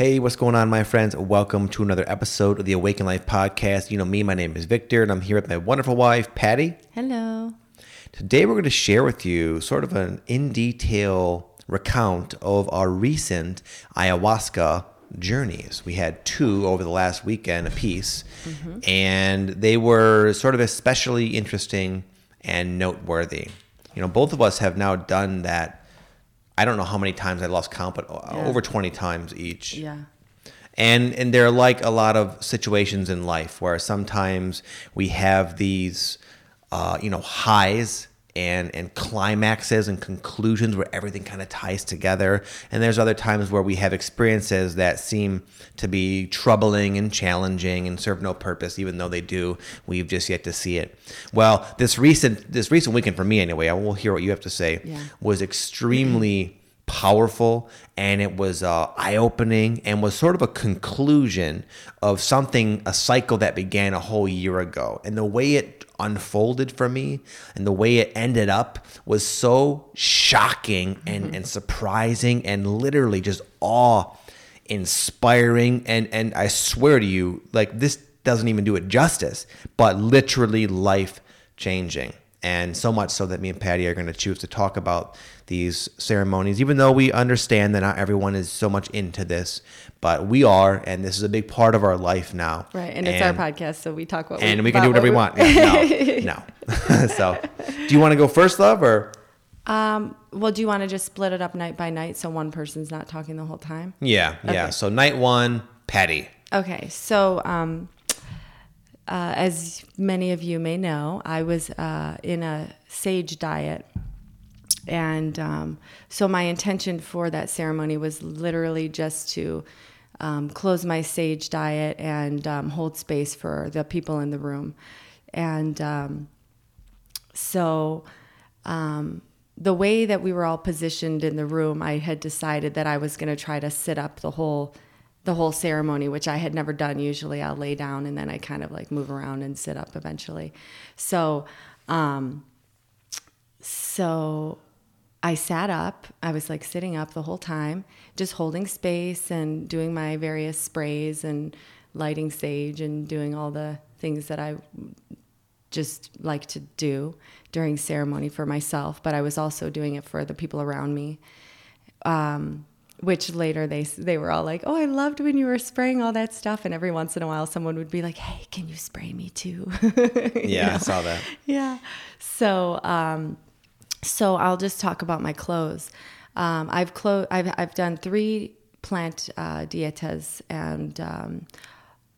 Hey, what's going on, my friends? Welcome to another episode of the Awaken Life podcast. You know me, my name is Victor, and I'm here with my wonderful wife, Pattie. Hello. Today, we're going to share with you sort of an in detail recount of our recent ayahuasca journeys. We had two over the last weekend apiece, mm-hmm. and they were sort of especially interesting and noteworthy. You know, both of us have now done that. I don't know how many times I lost count, but Yeah. over 20 times each Yeah. and and they're like a lot of situations in life where sometimes we have these uh, you know highs and and climaxes and conclusions where everything kind of ties together. And there's other times where we have experiences that seem to be troubling and challenging and serve no purpose even though they do. We've just yet to see it. Well this recent this recent weekend for me anyway i will hear what you have to say Yeah. was extremely powerful and it was uh, eye-opening and was sort of a conclusion of something a cycle that began a whole year ago. And the way it unfolded for me and the way it ended up was so shocking and, and surprising and literally just awe inspiring and and i swear to you like this doesn't even do it justice but literally life changing and so much so that me and Pattie are going to choose to talk about these ceremonies, even though we understand that not everyone is so much into this, but we are, and this is a big part of our life now. Right. And it's our podcast, so we talk what we and we we can do whatever we what want. Yeah, no, no. so, do you want to go first, love, or Um, well, do you want to just split it up night by night so one person's not talking the whole time? yeah, yeah? So night one, Pattie. Okay. So, um, uh, as many of you may know, I was uh, in a sage diet. And um, so, my intention for that ceremony was literally just to um, close my sage diet and um, hold space for the people in the room. And um, so, um, the way that we were all positioned in the room, I had decided that I was going to try to sit up the whole the whole ceremony, which I had never done. Usually, I'll lay down and then I kind of like move around and sit up eventually. So, um, so I sat up. I was like sitting up the whole time, just holding space and doing my various sprays and lighting sage and doing all the things that I just like to do during ceremony for myself, but I was also doing it for the people around me. Um, which later they they were all like, "Oh, I loved when you were spraying all that stuff." And every once in a while, someone would be like, "Hey, can you spray me too?" You Yeah, I saw that. yeah. So, um, so I'll just talk about my close. Um, I've clo- I've I've done three plant uh, dietas, and um,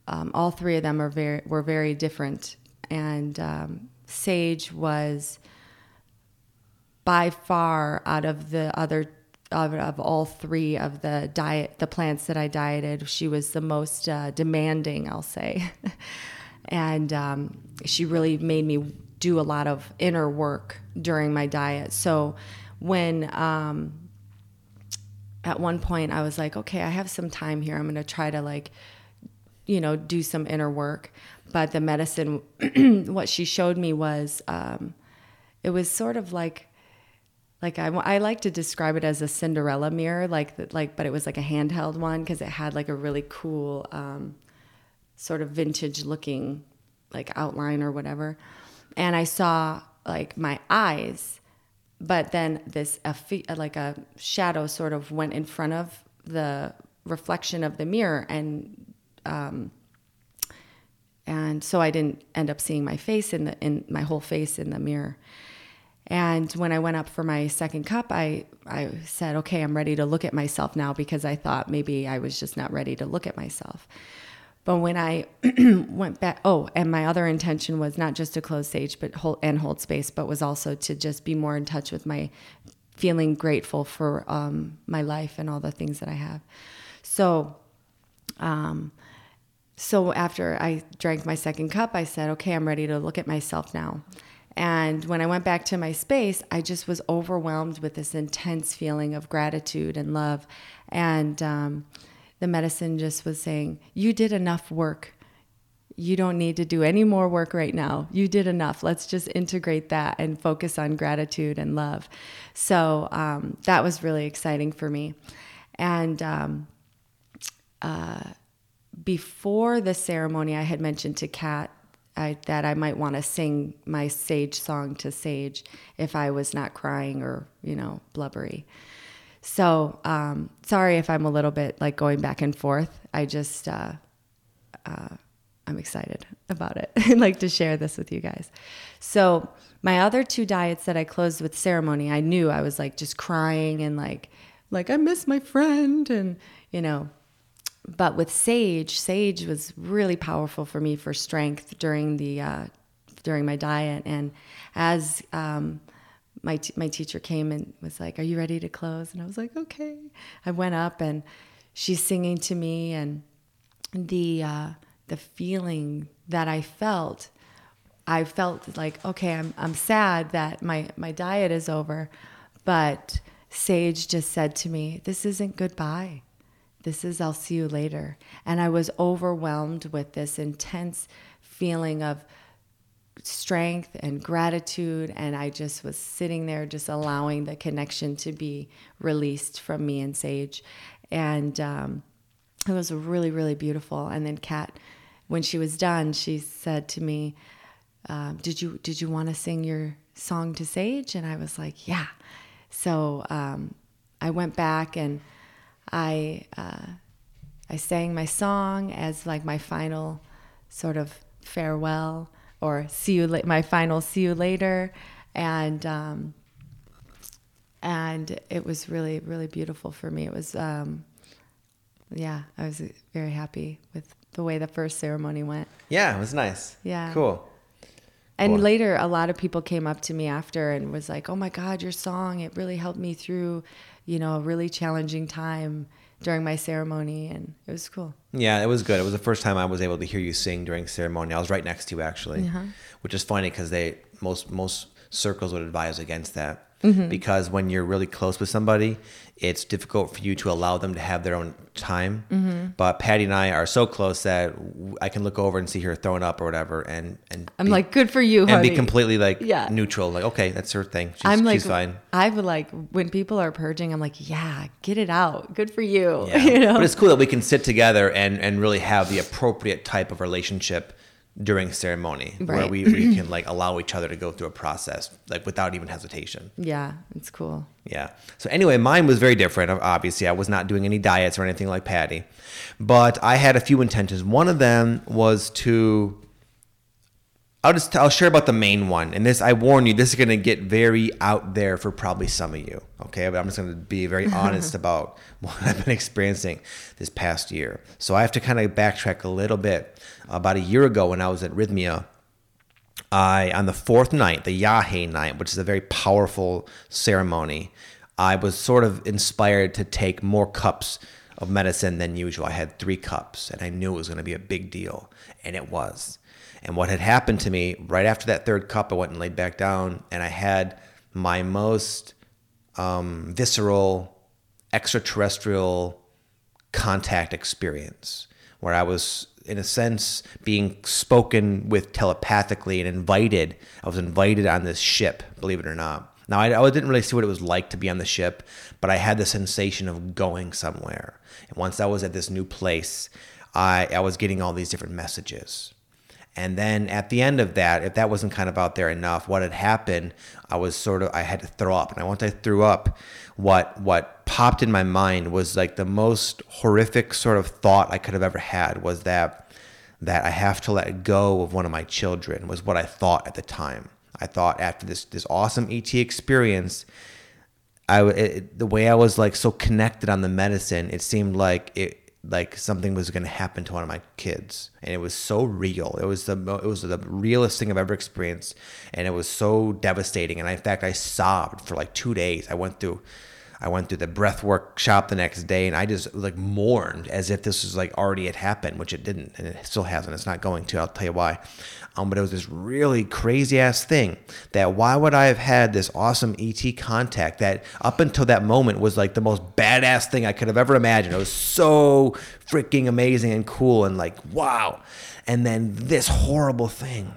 um, all three of them are very were very different. And um, sage was by far out of the other of, of all three of the diet the plants that I dieted, she was the most uh, demanding, I'll say, and um, she really made me do a lot of inner work during my diet. So when um, at one point I was like, okay, I have some time here. I'm going to try to like, you know, do some inner work. But the medicine, what she showed me was, um, it was sort of like, like I, I like to describe it as a Cinderella mirror, like like, but it was like a handheld one because it had like a really cool, um, sort of vintage looking, like outline or whatever. And I saw like my eyes, but then this a like a shadow sort of went in front of the reflection of the mirror and um, and so I didn't end up seeing my face in the in my whole face in the mirror. And when I went up for my second cup, I I said, "Okay, I'm ready to look at myself now," because I thought maybe I was just not ready to look at myself. But when I went back, oh, and my other intention was not just to close sage, but hold and hold space, but was also to just be more in touch with my feeling grateful for um, my life and all the things that I have. So, um, so after I drank my second cup, I said, okay, I'm ready to look at myself now. And when I went back to my space, I just was overwhelmed with this intense feeling of gratitude and love. And um, the medicine just was saying, You did enough work. You don't need to do any more work right now. You did enough. Let's just integrate that and focus on gratitude and love. So um, that was really exciting for me. And um, before the ceremony, I had mentioned to Kat I, that I might want to sing my sage song to Sage if I was not crying or you know blubbery. So um, sorry if I'm a little bit like going back and forth. I just uh, uh, I'm excited about it. I'd like to share this with you guys. So my other two diets that I closed with ceremony, I knew I was like just crying and like like I miss my friend and you know but with sage, sage was really powerful for me for strength during the uh, during my diet. And as um, my t- my teacher came and was like, "Are you ready to close?" And I was like, "Okay." I went up and she's singing to me, and the uh, the feeling that I felt, I felt like, okay, I'm I'm sad that my my diet is over, but Sage just said to me, "This isn't goodbye." This is, I'll see you later. And I was overwhelmed with this intense feeling of strength and gratitude. And I just was sitting there, just allowing the connection to be released from me and Sage. And um, it was really, really beautiful. And then Kat, when she was done, she said to me, um, "Did you did you want to sing your song to Sage?" And I was like, "Yeah." So um, I went back and I uh, I sang my song as like my final sort of farewell or see you la- my final see you later and um, and it was really really beautiful for me it was um, yeah I was very happy with the way the first ceremony went Yeah, it was nice. Yeah. Cool. And Cool. later, a lot of people came up to me after and was like, "Oh my God, your song! It really helped me through, you know, a really challenging time during my ceremony, and it was cool." Yeah, it was good. It was the first time I was able to hear you sing during ceremony. I was right next to you actually, uh-huh. which is funny because they most most circles would advise against that Mm-hmm. because when you're really close with somebody, it's difficult for you to allow them to have their own time. Mm-hmm. But Pattie and I are so close that I can look over and see her throwing up or whatever, and and I'm be- like, "Good for you, and honey." be completely like Yeah. neutral, like okay, that's her thing. She's, I'm like, she's fine. I've like when people are purging, I'm like, "Yeah, get it out. Good for you." Yeah. you know? But it's cool that we can sit together and, and really have the appropriate type of relationship during ceremony where we, we can like allow each other to go through a process like without even hesitation. yeah, it's cool. Yeah. So anyway, mine was very different. Obviously, I was not doing any diets or anything like Pattie, but I had a few intentions. One of them was to. I'll just I'll share about the main one, and this I warn you, this is going to get very out there for probably some of you. Okay, but I'm just going to be very honest about what I've been experiencing this past year. So I have to kind of backtrack a little bit. About a year ago, when I was at Rythmia, I on the fourth night, the Yahe night, which is a very powerful ceremony, I was sort of inspired to take more cups of medicine than usual. I had three cups, and I knew it was going to be a big deal, and it was. And what had happened to me right after that third cup, I went and laid back down, and I had my most um, visceral, extraterrestrial contact experience where I was, in a sense, being spoken with telepathically and invited. I was invited on this ship, believe it or not. Now, I, I didn't really see what it was like to be on the ship, but I had the sensation of going somewhere. And once I was at this new place, I, I was getting all these different messages. And then at the end of that, if that wasn't kind of out there enough, what had happened, I was sort of I had to throw up. And once I threw up, what what popped in my mind was like the most horrific sort of thought I could have ever had was that that I have to let go of one of my children was what I thought at the time. I thought after this this awesome ET experience, I it, the way I was like so connected on the medicine, it seemed like it like something was going to happen to one of my kids, and it was so real. It was the it was the realest thing I've ever experienced, and it was so devastating. And I, in fact, I sobbed for like two days. I went through. I went through the breath workshop the next day and I just like mourned as if this was like already had happened, which it didn't and it still hasn't. It's not going to. I'll tell you why. Um, but it was this really crazy ass thing that why would I have had this awesome ET contact that up until that moment was like the most badass thing I could have ever imagined. It was so freaking amazing and cool and like wow. And then this horrible thing.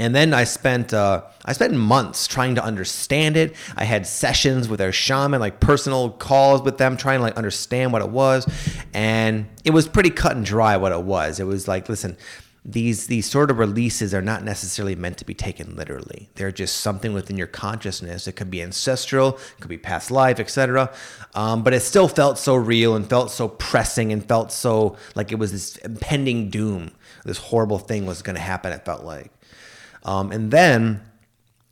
And then I spent uh, I spent months trying to understand it. I had sessions with our shaman, like personal calls with them, trying to like understand what it was. and it was pretty cut and dry what it was. It was like, listen, these these sort of releases are not necessarily meant to be taken literally. They're just something within your consciousness. It could be ancestral, it could be past life, etc. Um, but it still felt so real and felt so pressing and felt so like it was this impending doom. This horrible thing was going to happen. It felt like, um, and then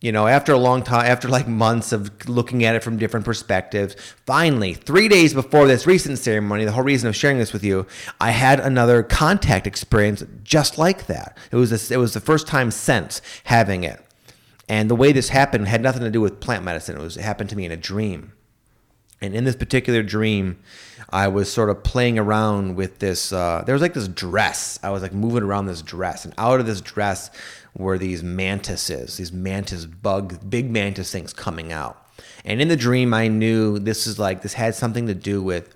you know, after a long time, after like months of looking at it from different perspectives, finally, three days before this recent ceremony, the whole reason of sharing this with you, I had another contact experience just like that. It was a, it was the first time since having it, and the way this happened had nothing to do with plant medicine. It was it happened to me in a dream, and in this particular dream, I was sort of playing around with this. Uh, there was like this dress. I was like moving around this dress, and out of this dress were these mantises, these mantis bug, big mantis things coming out. And in the dream, I knew this is like, this had something to do with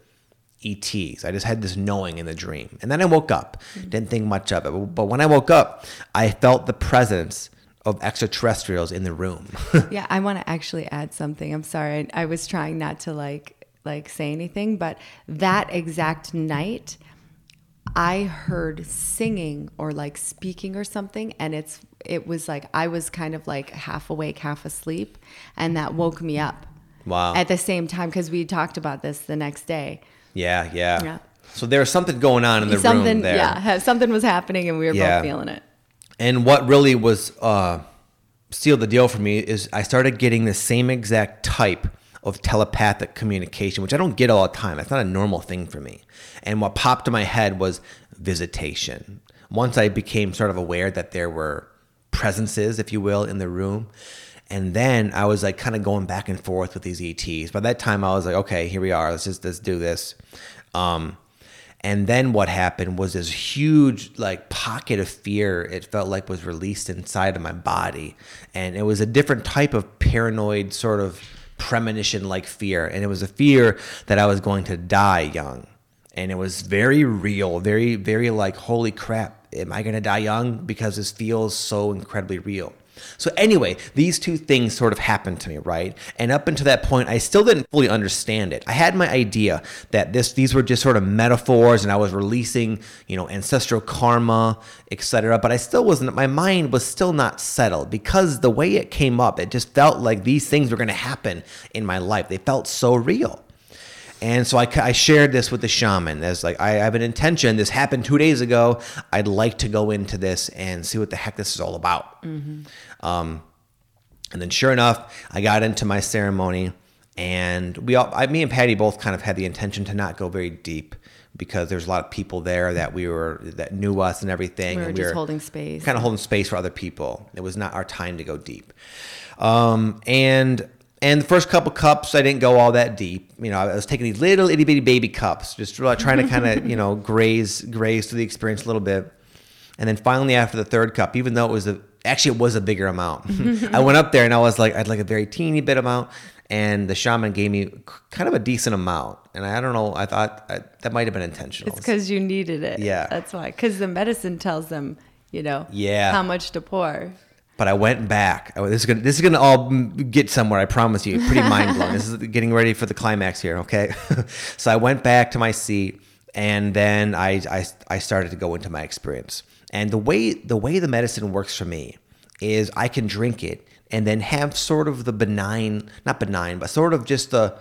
ETs. I just had this knowing in the dream. And then I woke up, mm-hmm. didn't think much of it. But when I woke up, I felt the presence of extraterrestrials in the room. yeah, I want to actually add something. I'm sorry. I, I was trying not to like like say anything, but that exact night I heard singing or like speaking or something and it's it was like I was kind of like half awake, half asleep and that woke me up. Wow. At the same time cuz we talked about this the next day. yeah, yeah, Yeah. So there was something going on in the something room there. yeah, something was happening and we were Yeah. both feeling it. And what really was uh, sealed the deal for me is I started getting the same exact type of telepathic communication, which I don't get all the time. That's not a normal thing for me. And what popped in my head was visitation. Once I became sort of aware that there were presences, if you will, in the room. And then I was like kind of going back and forth with these ETs. By that time, I was like, okay, here we are. Let's just let's do this. Um, and then what happened was this huge like pocket of fear. It felt like was released inside of my body, and it was a different type of paranoid sort of premonition like fear. And it was a fear that I was going to die young, and it was very real, very very like holy crap, am I going to die young? Because this feels so incredibly real. So anyway, these two things sort of happened to me, right? And up until that point, I still didn't fully understand it. I had my idea that this these were just sort of metaphors, and I was releasing, you know, ancestral karma, etc. But I still wasn't. My mind was still not settled because the way it came up, it just felt like these things were going to happen in my life. They felt so real. And so I, I shared this with the shaman. As like, I have an intention. This happened two days ago. I'd like to go into this and see what the heck this is all about. Um, and then, sure enough, I got into my ceremony, and we all, I, me and Patty both kind of had the intention to not go very deep because there's a lot of people there that we were that knew us and everything. And We were and just holding space. kind of holding space for other people. It was not our time to go deep. Um, and and the first couple cups, I didn't go all that deep. You know, I was taking these little itty bitty baby cups, just trying to kind of you know graze graze through the experience a little bit. And then finally, after the third cup, even though it was a actually it was a bigger amount, I went up there and I was like, I'd like a very teeny bit amount. And the shaman gave me kind of a decent amount, and I don't know. I thought I, that might have been intentional. It's because you needed it. Yeah. That's why. Because the medicine tells them, you know, Yeah. how much to pour. But I went back. Oh, this is gonna this is gonna all get somewhere. I promise you. Pretty mind blowing. this is getting ready for the climax here. Okay, so I went back to my seat, and then I, I I started to go into my experience. And the way the way the medicine works for me is I can drink it and then have sort of the benign, not benign, but sort of just the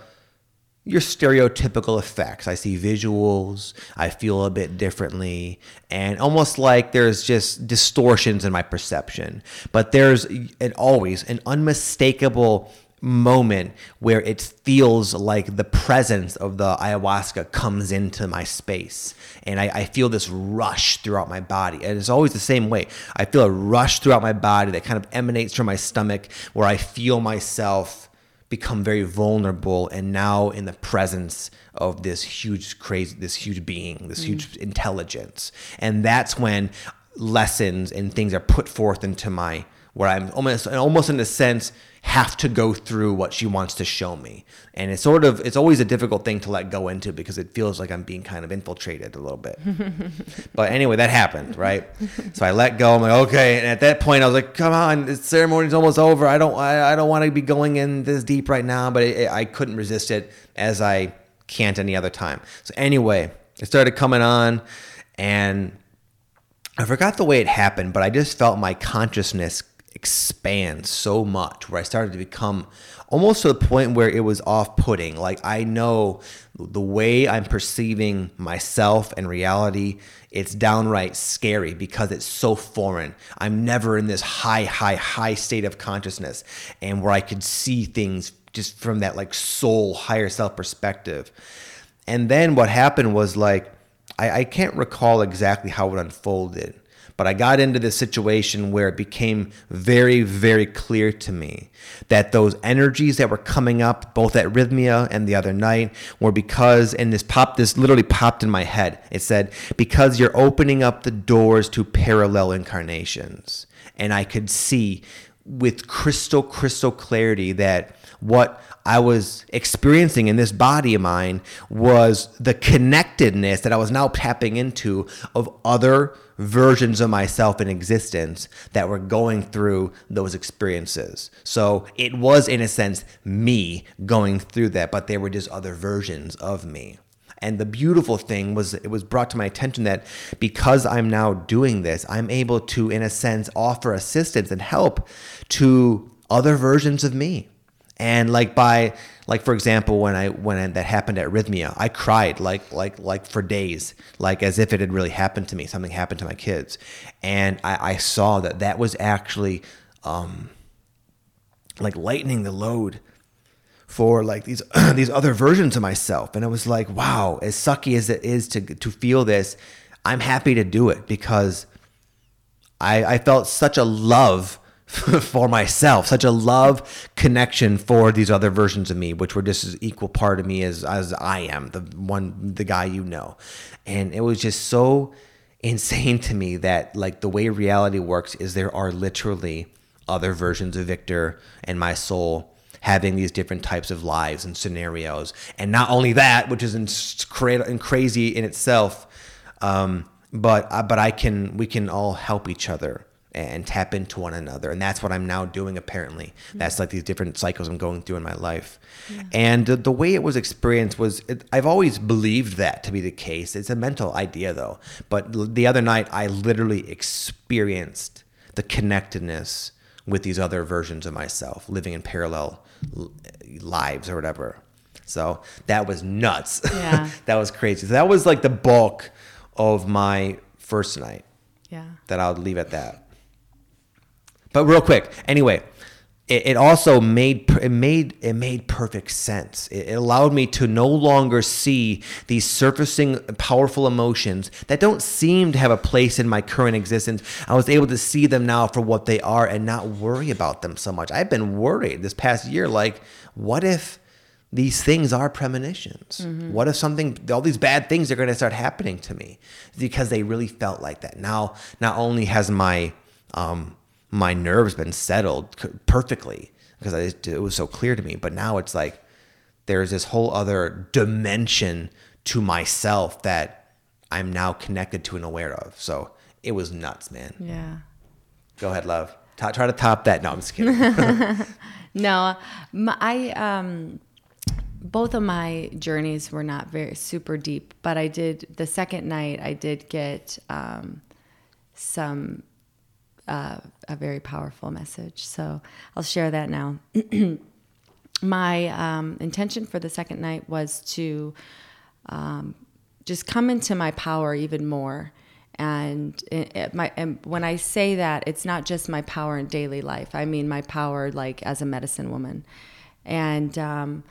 your stereotypical effects. I see visuals, I feel a bit differently, and almost like there's just distortions in my perception. But there's an always an unmistakable moment where it feels like the presence of the ayahuasca comes into my space and I, I feel this rush throughout my body and it's always the same way i feel a rush throughout my body that kind of emanates from my stomach where i feel myself become very vulnerable and now in the presence of this huge crazy this huge being this mm. huge intelligence. And that's when lessons and things are put forth into my where i'm almost almost in a sense have to go through what she wants to show me. And it's sort of it's always a difficult thing to let go into because it feels like i'm being kind of infiltrated a little bit. But anyway that happened right? So i let go. I'm like okay. And at that point i was like come on the ceremony's almost over. I don't i, I don't want to be going in this deep right now but it, i couldn't resist it as i can't any other time. So anyway it started coming on, and I forgot the way it happened, but I just felt my consciousness expand so much where I started to become almost to the point where it was off putting. Like I know the way I'm perceiving myself and reality, it's downright scary because it's so foreign. I'm never in this high, high, high state of consciousness and where I could see things just from that like soul, higher self perspective. And then what happened was like, I, I can't recall exactly how it unfolded but I got into this situation where it became very, very clear to me that those energies that were coming up, both at Rythmia and the other night, were because, and this popped, this literally popped in my head. It said, because you're opening up the doors to parallel incarnations. And I could see with crystal, crystal clarity that what I was experiencing in this body of mine was the connectedness that I was now tapping into of other versions of myself in existence that were going through those experiences. So it was, in a sense, me going through that, but they were just other versions of me. And the beautiful thing was, it was brought to my attention that because I'm now doing this, I'm able to, in a sense, offer assistance and help to other versions of me and like by like for example when i when I, that happened at Rythmia i cried like like like for days like as if it had really happened to me something happened to my kids. And i, I saw that that was actually um like lightening the load for like these these other versions of myself. And it was like wow as sucky as it is to to feel this i'm happy to do it because i i felt such a love for myself, such a love connection for these other versions of me, which were just as equal part of me as as I am, the one the guy you know. And it was just so insane to me that like the way reality works is there are literally other versions of Victor and my soul having these different types of lives and scenarios. And not only that, which is in, in crazy in itself, um, but uh, but I can we can all help each other and tap into one another. And that's what I'm now doing, apparently. Mm-hmm. That's like these different cycles I'm going through in my life. Yeah. And the, the, way it was experienced was, it, I've always believed that to be the case. It's a mental idea, though. But the other night, I literally experienced the connectedness with these other versions of myself living in parallel lives or whatever. So that was nuts. Yeah. that was crazy. So that was like the bulk of my first night. Yeah. That I'll leave at that. But real quick, anyway, it, it also made it made it made perfect sense. It, it allowed me to no longer see these surfacing powerful emotions that don't seem to have a place in my current existence. I was able to see them now for what they are and not worry about them so much. I've been worried this past year, like, what if these things are premonitions. Mm-hmm. What if something, all these bad things are going to start happening to me because they really felt like that. Now, not only has my um, my nerves been settled perfectly because it was so clear to me. But now it's like there's this whole other dimension to myself that I'm now connected to and aware of. So it was nuts, man. Yeah. Go ahead, love. T- try to top that. No, I'm just kidding. no, my, I um, both of my journeys were not very super deep, but I did the second night. I did get um, some uh, a very powerful message. So I'll share that now. my um, intention for the second night was to um, just come into my power even more. And, it, it, my, and when I say that, it's not just my power in daily life. I mean my power like as a medicine woman, and um,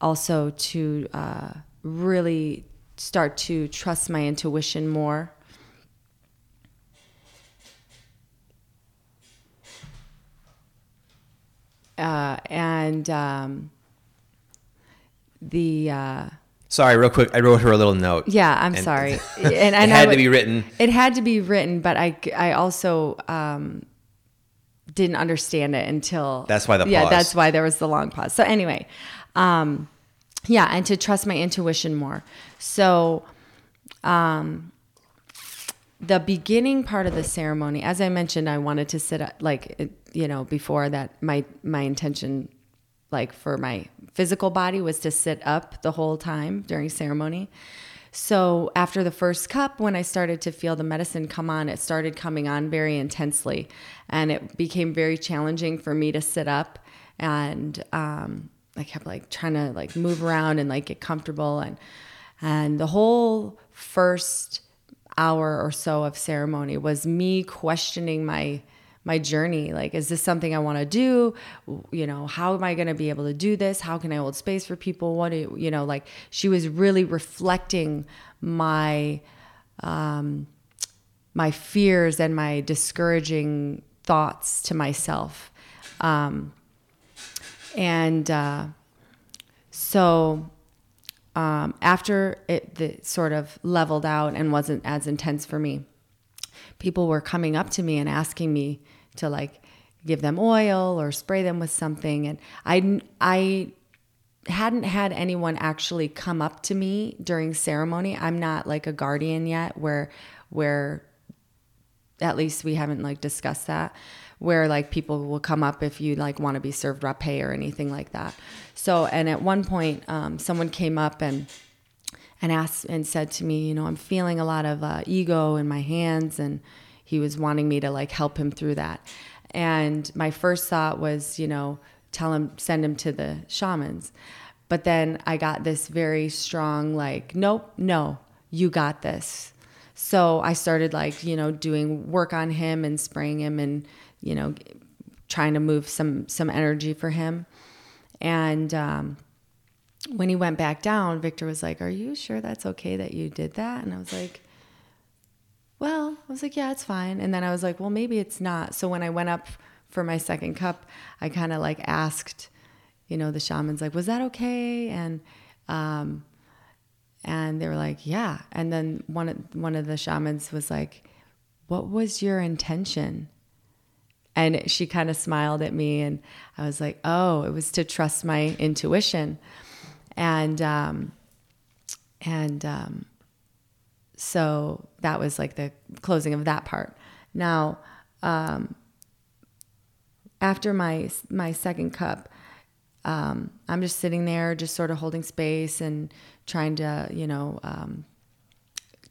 also to uh, really start to trust my intuition more uh, and um, the. Uh, sorry, real quick. I wrote her a little note. Yeah, I'm and, sorry. and, and it had to be written. It had to be written, but I, I also um, didn't understand it until. That's why the yeah. That's why there was the long pause. So anyway, um, yeah, and to trust my intuition more. So, um, the beginning part of the ceremony, as I mentioned, I wanted to sit up, like you know before that. My my intention, like for my physical body, was to sit up the whole time during ceremony. So after the first cup, when I started to feel the medicine come on, it started coming on very intensely, and it became very challenging for me to sit up, and um, I kept like trying to like move around and like get comfortable, and and the whole first hour or so of ceremony was me questioning my my journey. Like is this something i want to do? You know how am i going to be able to do this? How can i hold space for people? What do you know like she was really reflecting my um my fears and my discouraging thoughts to myself. Um and uh so um, after it the, sort of leveled out and wasn't as intense for me, people were coming up to me and asking me to like give them oil or spray them with something, and I I hadn't had anyone actually come up to me during ceremony. I'm not like a guardian yet, where where at least we haven't like discussed that where like people will come up if you like want to be served rapé or anything like that. So, and at one point, um, someone came up and and asked and said to me, you know, I'm feeling a lot of uh, ego in my hands, and he was wanting me to like help him through that. And my first thought was, you know, tell him, send him to the shamans. But then I got this very strong, like, nope, no, you got this. So I started like, you know, doing work on him and spraying him and you know, trying to move some some energy for him. And um, when he went back down, Victor was like, "Are you sure that's okay that you did that?" And I was like, "Well," I was like, "Yeah, it's fine." And then I was like, "Well, maybe it's not." So when I went up for my second cup, I kind of like asked, you know, the shamans like, "Was that okay?" And um, and they were like, "Yeah." And then one of one of the shamans was like, "What was your intention?" And she kind of smiled at me, and I was like, "Oh, it was to trust my intuition," and um, and um, so that was like the closing of that part. Now, um, after my my second cup, um, I'm just sitting there, just sort of holding space and trying to, you know, um,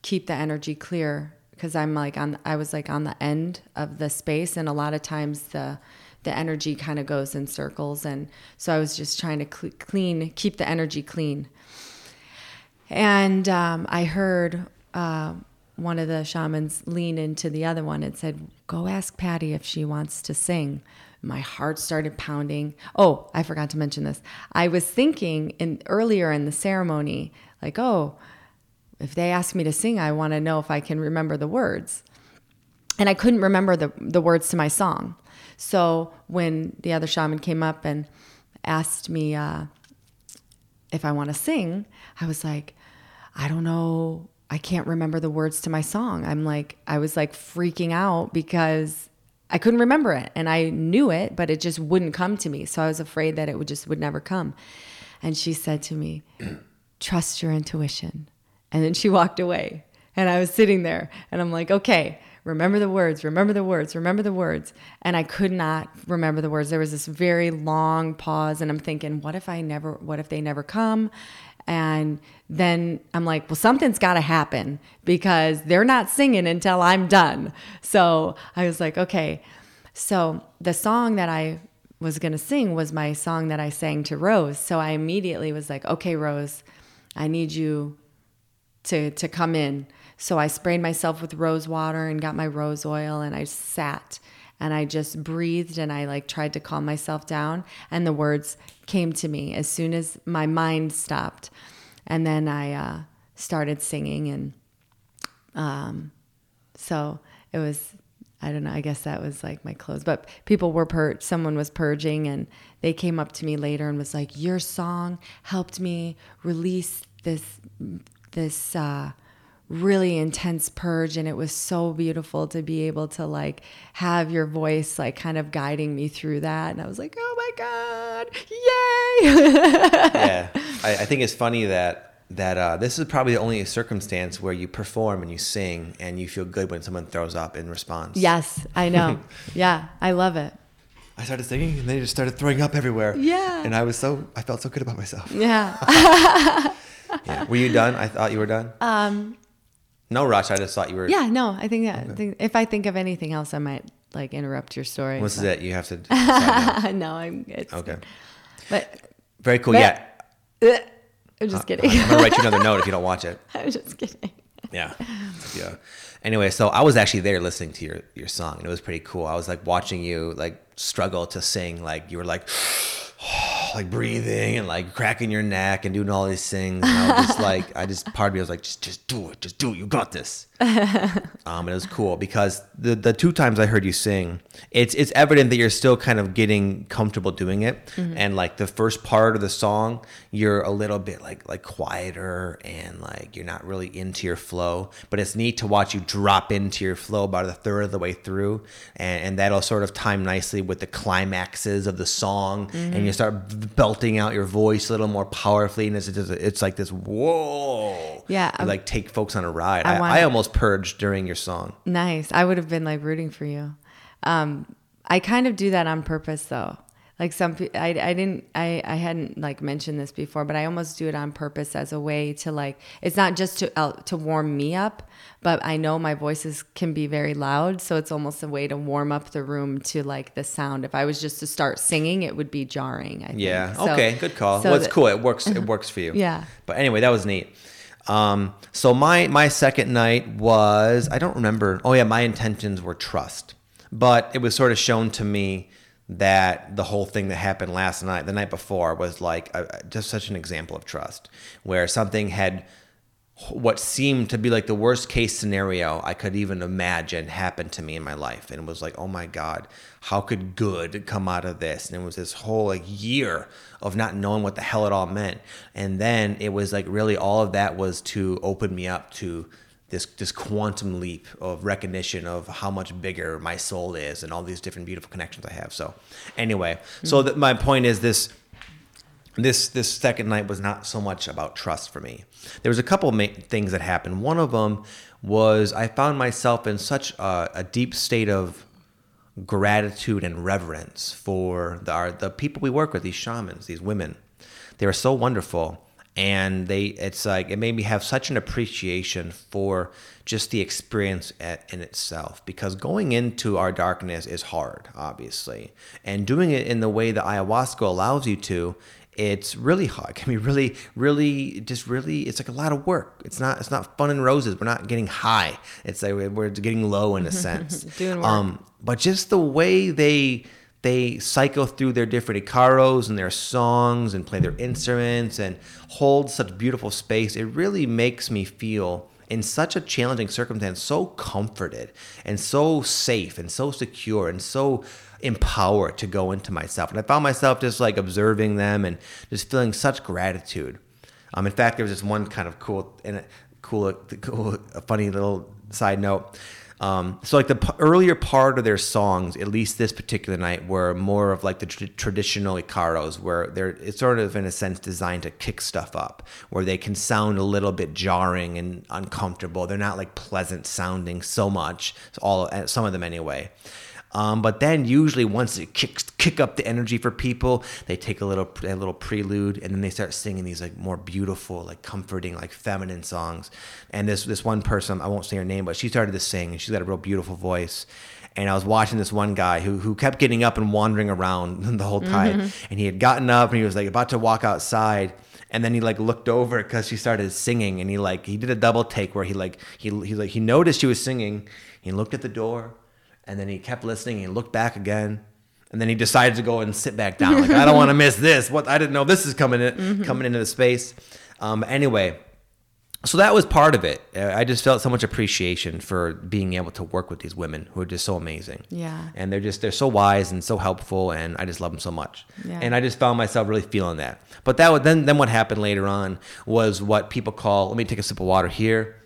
keep the energy clear because I'm like on I was like on the end of the space and a lot of times the the energy kind of goes in circles and so I was just trying to cl- clean keep the energy clean. And um, I heard uh, one of the shamans lean into the other one and said go ask Pattie if she wants to sing. My heart started pounding. Oh I forgot to mention this. I was thinking in earlier in the ceremony like oh if they ask me to sing, I want to know if I can remember the words. And I couldn't remember the, the words to my song. So when the other shaman came up and asked me uh, if I want to sing, I was like, I don't know. I can't remember the words to my song. I'm like, I was like freaking out because I couldn't remember it and I knew it, but it just wouldn't come to me. So I was afraid that it would just would never come. And she said to me, trust your intuition. And then she walked away. And I was sitting there and I'm like, okay, remember the words, remember the words, remember the words. And I could not remember the words. There was this very long pause and I'm thinking, what if I never, what if they never come? And then I'm like, well, something's got to happen because they're not singing until I'm done. So I was like, okay. So the song that I was going to sing was my song that I sang to Rose. So I immediately was like, okay, Rose, I need you to to come in. So I sprayed myself with rose water and got my rose oil and I sat and I just breathed and I like tried to calm myself down and the words came to me as soon as my mind stopped. And then I uh, started singing and um, so it was I don't know. I guess that was like my close. But people were purged. Someone was purging, and they came up to me later and was like, "Your song helped me release this this uh, really intense purge and it was so beautiful to be able to like have your voice like kind of guiding me through that and i was like oh my god yay yeah I, I, think it's funny that that uh, this is probably the only circumstance where you perform and you sing and you feel good when someone throws up in response yes i know yeah i love it I started singing and then they just started throwing up everywhere. Yeah. And I was so, I felt so good about myself. Yeah. Yeah. Were you done? I thought you were done. Um. No rush. I just thought you were. Yeah, no, I think that. I think if I think of anything else, I might like interrupt your story. What's but- that? You have to. no, I'm. It's, now. okay. But Very cool. But- Yeah. I'm just kidding. I'm gonna write you another note if you don't watch it. I'm just kidding. Yeah. Yeah. Anyway, so I was actually there listening to your your song, and it was pretty cool. I was like watching you like struggle to sing, like you were like. like breathing and like cracking your neck and doing all these things. And I was just like, I just part of me was like, just just do it, just do it. You got this. Um, and it was cool because the the two times I heard you sing, it's it's evident that you're still kind of getting comfortable doing it. And like the first part of the song, you're a little bit like like quieter and like you're not really into your flow. But it's neat to watch you drop into your flow about a third of the way through, and, and that'll sort of time nicely with the climaxes of the song, and you start belting out your voice a little more powerfully, and it's just, it's like this whoa, Yeah, You, like take folks on a ride. I I, I almost purged during your song. Nice. I would have been like rooting for you. Um, I kind of do that on purpose though. Like some, I, I didn't, I, I hadn't like mentioned this before, but I almost do it on purpose as a way to like, it's not just to, uh, to warm me up, but I know my voices can be very loud. So it's almost a way to warm up the room to like the sound. If I was just to start singing, it would be jarring. I think. Yeah. So- okay. Good call. so well, it's that- cool. It works. It works for you. Yeah. But anyway, that was neat. Um, so my my second night was I don't remember. Oh yeah, my intentions were trust, but it was sort of shown to me that the whole thing that happened last night, the night before, was like a, just such an example of trust, where something had what seemed to be like the worst case scenario I could even imagine happened to me in my life. And it was like, oh my God, how could good come out of this? And it was this whole like year of not knowing what the hell it all meant. And then it was like really all of that was to open me up to this this quantum leap of recognition of how much bigger my soul is and all these different beautiful connections I have. So anyway, so hmm. that my point is this this this second night was not so much about trust for me. There was a couple of ma- things that happened. One of them was I found myself in such a, a deep state of gratitude and reverence for the our, the people we work with, these shamans, these women. They were so wonderful, and they it's like it made me have such an appreciation for just the experience at, in itself because going into our darkness is hard obviously and doing it in the way that ayahuasca allows you to it's really hard. It can be really, really, just really. It's like a lot of work. It's not. It's not fun and roses. We're not getting high. It's like we're getting low in a sense. Doing work. Um, but just the way they they cycle through their different icaros and their songs and play their instruments and hold such beautiful space. It really makes me feel in such a challenging circumstance so comforted and so safe and so secure and so empowered to go into myself. And I found myself just like observing them and just feeling such gratitude. Um, in fact, there was this one kind of cool and cool, cool, funny little side note. Um, so like the p- earlier part of their songs, at least this particular night, were more of like the tr- traditional icaros, where they're it's sort of in a sense designed to kick stuff up, where they can sound a little bit jarring and uncomfortable. They're not like pleasant sounding so much. All some of them anyway. Um, but then usually once it kicks kick up the energy for people, they take a little a little prelude and then they start singing these like more beautiful, like comforting, like feminine songs. And this this one person, I won't say her name, but she started to sing and she's got a real beautiful voice. And I was watching this one guy who who kept getting up and wandering around the whole time. And he had gotten up and he was like about to walk outside. And then he like looked over because she started singing, and he like he did a double take where he like he he like he noticed she was singing. He looked at the door, and then he kept listening. He looked back again, and then he decided to go and sit back down. Like I don't want to miss this. What I didn't know this is coming in, coming into the space. Um, anyway, so that was part of it. Uh, I just felt so much appreciation for being able to work with these women who are just so amazing. Yeah. and they're just they're so wise and so helpful, and I just love them so much. Yeah. And I just found myself really feeling that. But that would, then then what happened later on was what people call. Let me take a sip of water here.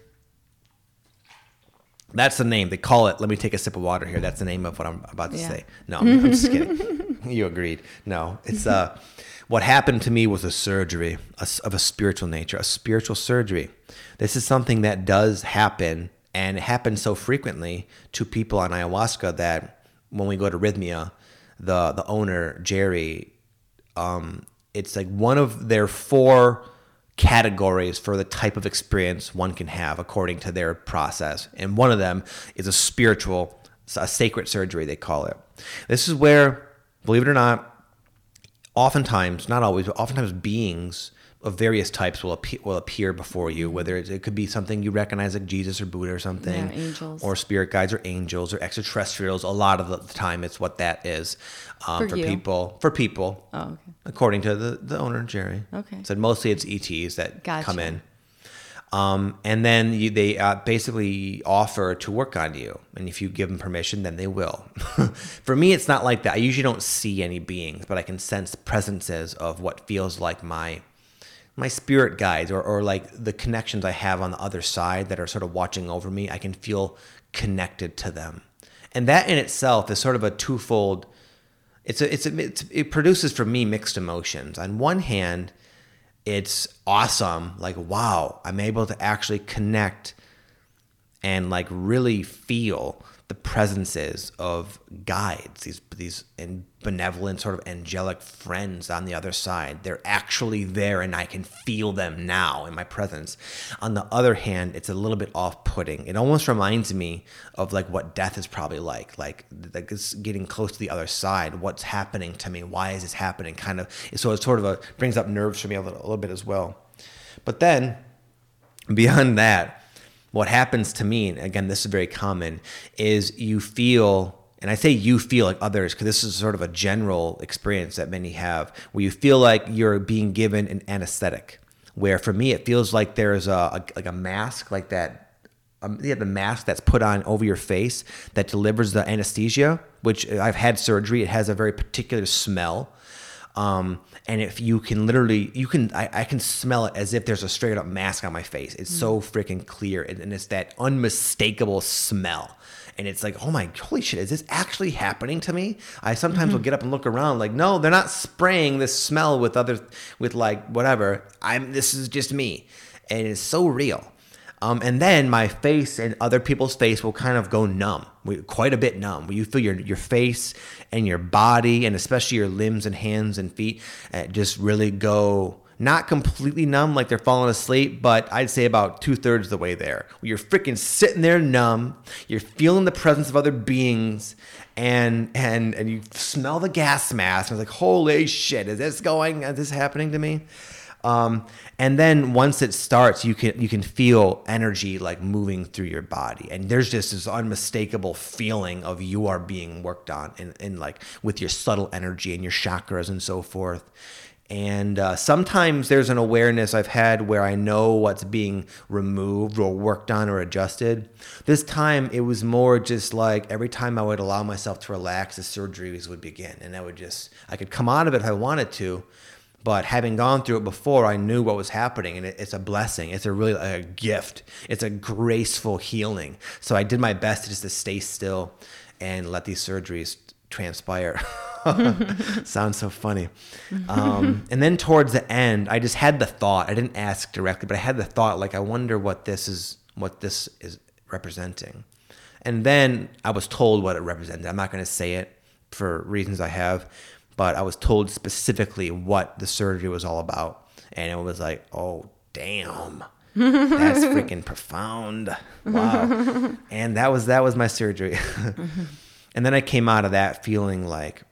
That's the name. They call it. Let me take a sip of water here. That's the name of what I'm about to Yeah. say. No, I'm, I'm just kidding. you agreed. No, it's uh, what happened to me was a surgery of a spiritual nature, a spiritual surgery. This is something that does happen, and it happens so frequently to people on ayahuasca that when we go to Rythmia, the the owner Gerry, um, it's like one of their four categories for the type of experience one can have according to their process. And one of them is a spiritual, a sacred surgery, they call it. This is where, believe it or not, oftentimes, not always, but oftentimes beings of various types will appear, will appear before you. Whether it could be something you recognize like Jesus or Buddha or something, Yeah, angels. or spirit guides or angels or extraterrestrials. A lot of the time, it's what that is um, For for, people. For people, Oh, okay. according to the, the owner Gerry. Okay. Said mostly it's ETs that Gotcha. come in. Um, and then you, they uh, basically offer to work on you, and if you give them permission, then they will. For me, it's not like that. I usually don't see any beings, but I can sense presences of what feels like my my spirit guides or, or like the connections I have on the other side that are sort of watching over me. I can feel connected to them, and that in itself is sort of a twofold. It's a, it's, a, it's it produces for me mixed emotions. On one hand, it's awesome. Like wow i'm able to actually connect and like really feel the presences of guides these these and benevolent sort of angelic friends on the other side. They're actually there and i can feel them now in my presence. On the other hand it's a little bit off-putting. It almost reminds me of like what death is probably like like like it's getting close to the other side. What's happening to me? Why is this happening? Kind of so it sort of a, brings up nerves for me a little, a little bit as well. But then beyond that, what happens to me, and again, this is very common, is you feel, and I say you feel like others, because this is sort of a general experience that many have, where you feel like you're being given an anesthetic. Where for me, it feels like there's a, a like a mask, like that um, yeah, the mask that's put on over your face that delivers the anesthesia, which I've had surgery. It has a very particular smell. Um, and if you can literally, you can, I, I can smell it as if there's a straight up mask on my face. It's so mm. freaking clear. And, and it's that unmistakable smell. And it's like, oh my, holy shit, is this actually happening to me? I sometimes will mm-hmm. get up and look around like, no, they're not spraying this smell with other, with like whatever. I'm, this is just me. And it's so real. Um, and then my face and other people's face will kind of go numb, quite a bit numb. You feel your your face and your body, and especially your limbs and hands and feet, uh, just really go not completely numb like they're falling asleep, but I'd say about two thirds of the way there. You're freaking sitting there numb, you're feeling the presence of other beings, and and and you smell the gas mask. And it's like, holy shit, is this going? Is this happening to me? Um, and then once it starts, you can you can feel energy like moving through your body, and there's just this unmistakable feeling of you are being worked on, and, and like with your subtle energy and your chakras and so forth. And uh, sometimes there's an awareness I've had where I know what's being removed or worked on or adjusted. This time it was more just like every time I would allow myself to relax, the surgeries would begin, and I would just I could come out of it if I wanted to, but having gone through it before, I knew what was happening, and it, it's a blessing. It's a really a gift. It's a graceful healing. So I did my best just to stay still and let these surgeries transpire. Sounds so funny. Um, and then towards the end, I just had the thought. I didn't ask directly, but I had the thought, like, I wonder what this is, what this is representing. And then I was told what it represented. I'm not going to say it for reasons I have, but I was told specifically what the surgery was all about. And it was like, oh, damn. That's freaking profound. Wow. And that was that was my surgery. and then I came out of that feeling like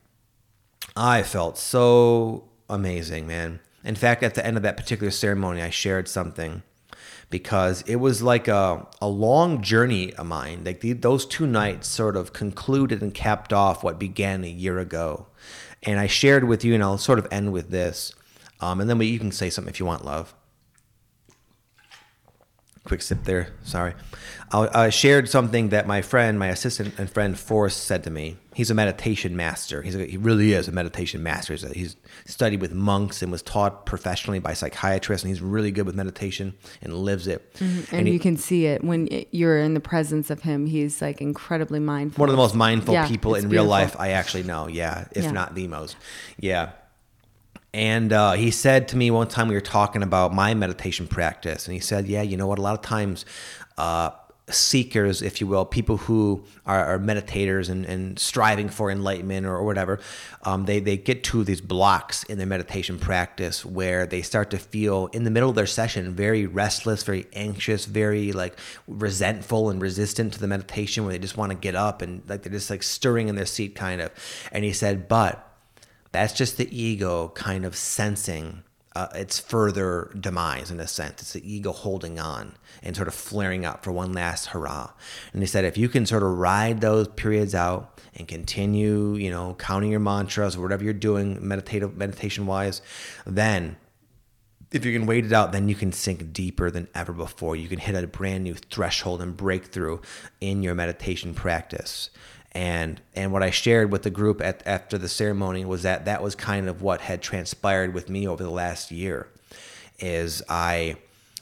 I felt so amazing, man. In fact, at the end of that particular ceremony, I shared something because it was like a, a long journey of mine. Like the, those two nights sort of concluded and capped off what began a year ago. And I shared with you, and I'll sort of end with this. Um, and then we, you can say something if you want, love. Quick sip there. Sorry. I, I shared something that my friend, my assistant and friend Forrest said to me. He's a meditation master. He's a, he really is a meditation master. He's, a, he's studied with monks and was taught professionally by psychiatrists, and he's really good with meditation and lives it. Mm-hmm. And, he- you can see it when you're in the presence of him. He's like incredibly mindful. one of the most mindful Yeah, people in real life I actually know. Yeah, if Yeah. not the most. Yeah. And uh, he said to me one time we were talking about my meditation practice, and he said, "Yeah, you know what? A lot of times, uh, seekers, if you will, people who are, are meditators and, and, striving for enlightenment or, or whatever, um, they, they get to these blocks in their meditation practice where they start to feel in the middle of their session very restless, very anxious, very like resentful and resistant to the meditation where they just want to get up and like they're just like stirring in their seat kind of. And he said, but that's just the ego kind of sensing uh, its further demise in a sense. It's the ego holding on and sort of flaring up for one last hurrah. And he said, if you can sort of ride those periods out and continue, you know, counting your mantras or whatever you're doing meditative meditation wise, then if you can wait it out, then you can sink deeper than ever before. You can hit a brand new threshold and breakthrough in your meditation practice and and what I shared with the group at, after the ceremony was that that was kind of what had transpired with me over the last year is I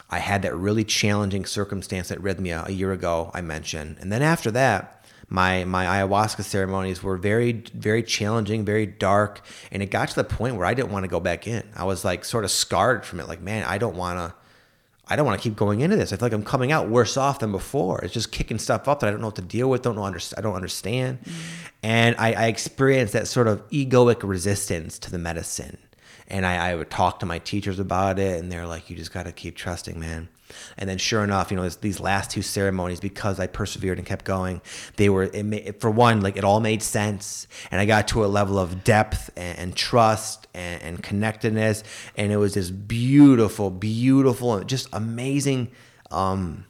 I had that really challenging circumstance at Rythmia a year ago I mentioned. And then after that my my ayahuasca ceremonies were very very challenging very dark and it got to the point where I didn't want to go back in. I was like sort of scarred from it like man I don't want to I don't want to keep going into this. I feel like I'm coming out worse off than before. It's just kicking stuff up that I don't know what to deal with, don't know, I don't understand. Mm-hmm. And I, I experienced that sort of egoic resistance to the medicine. And I, I would talk to my teachers about it, and they're like, you just got to keep trusting, man. And then, sure enough, you know, these last two ceremonies, because I persevered and kept going, they were, made, for one, like it all made sense. And I got to a level of depth and, and trust and, and, connectedness. And it was this beautiful, beautiful, just amazing um,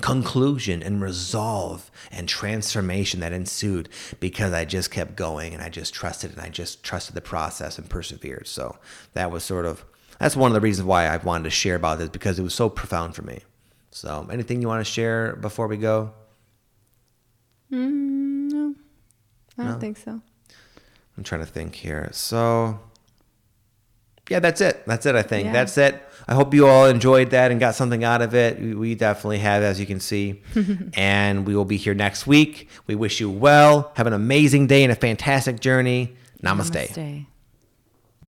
conclusion and resolve and transformation that ensued because I just kept going and I just trusted and I just trusted the process and persevered. So that was sort of that's one of the reasons why I wanted to share about this because it was so profound for me. So, anything you want to share before we go? Mm, no, I don't think so. I'm trying to think here. So, yeah, that's it. That's it, I think. Yeah. That's it. I hope you all enjoyed that and got something out of it. We definitely have, as you can see. and we will be here next week. We wish you well. Have an amazing day and a fantastic journey. Namaste. Namaste.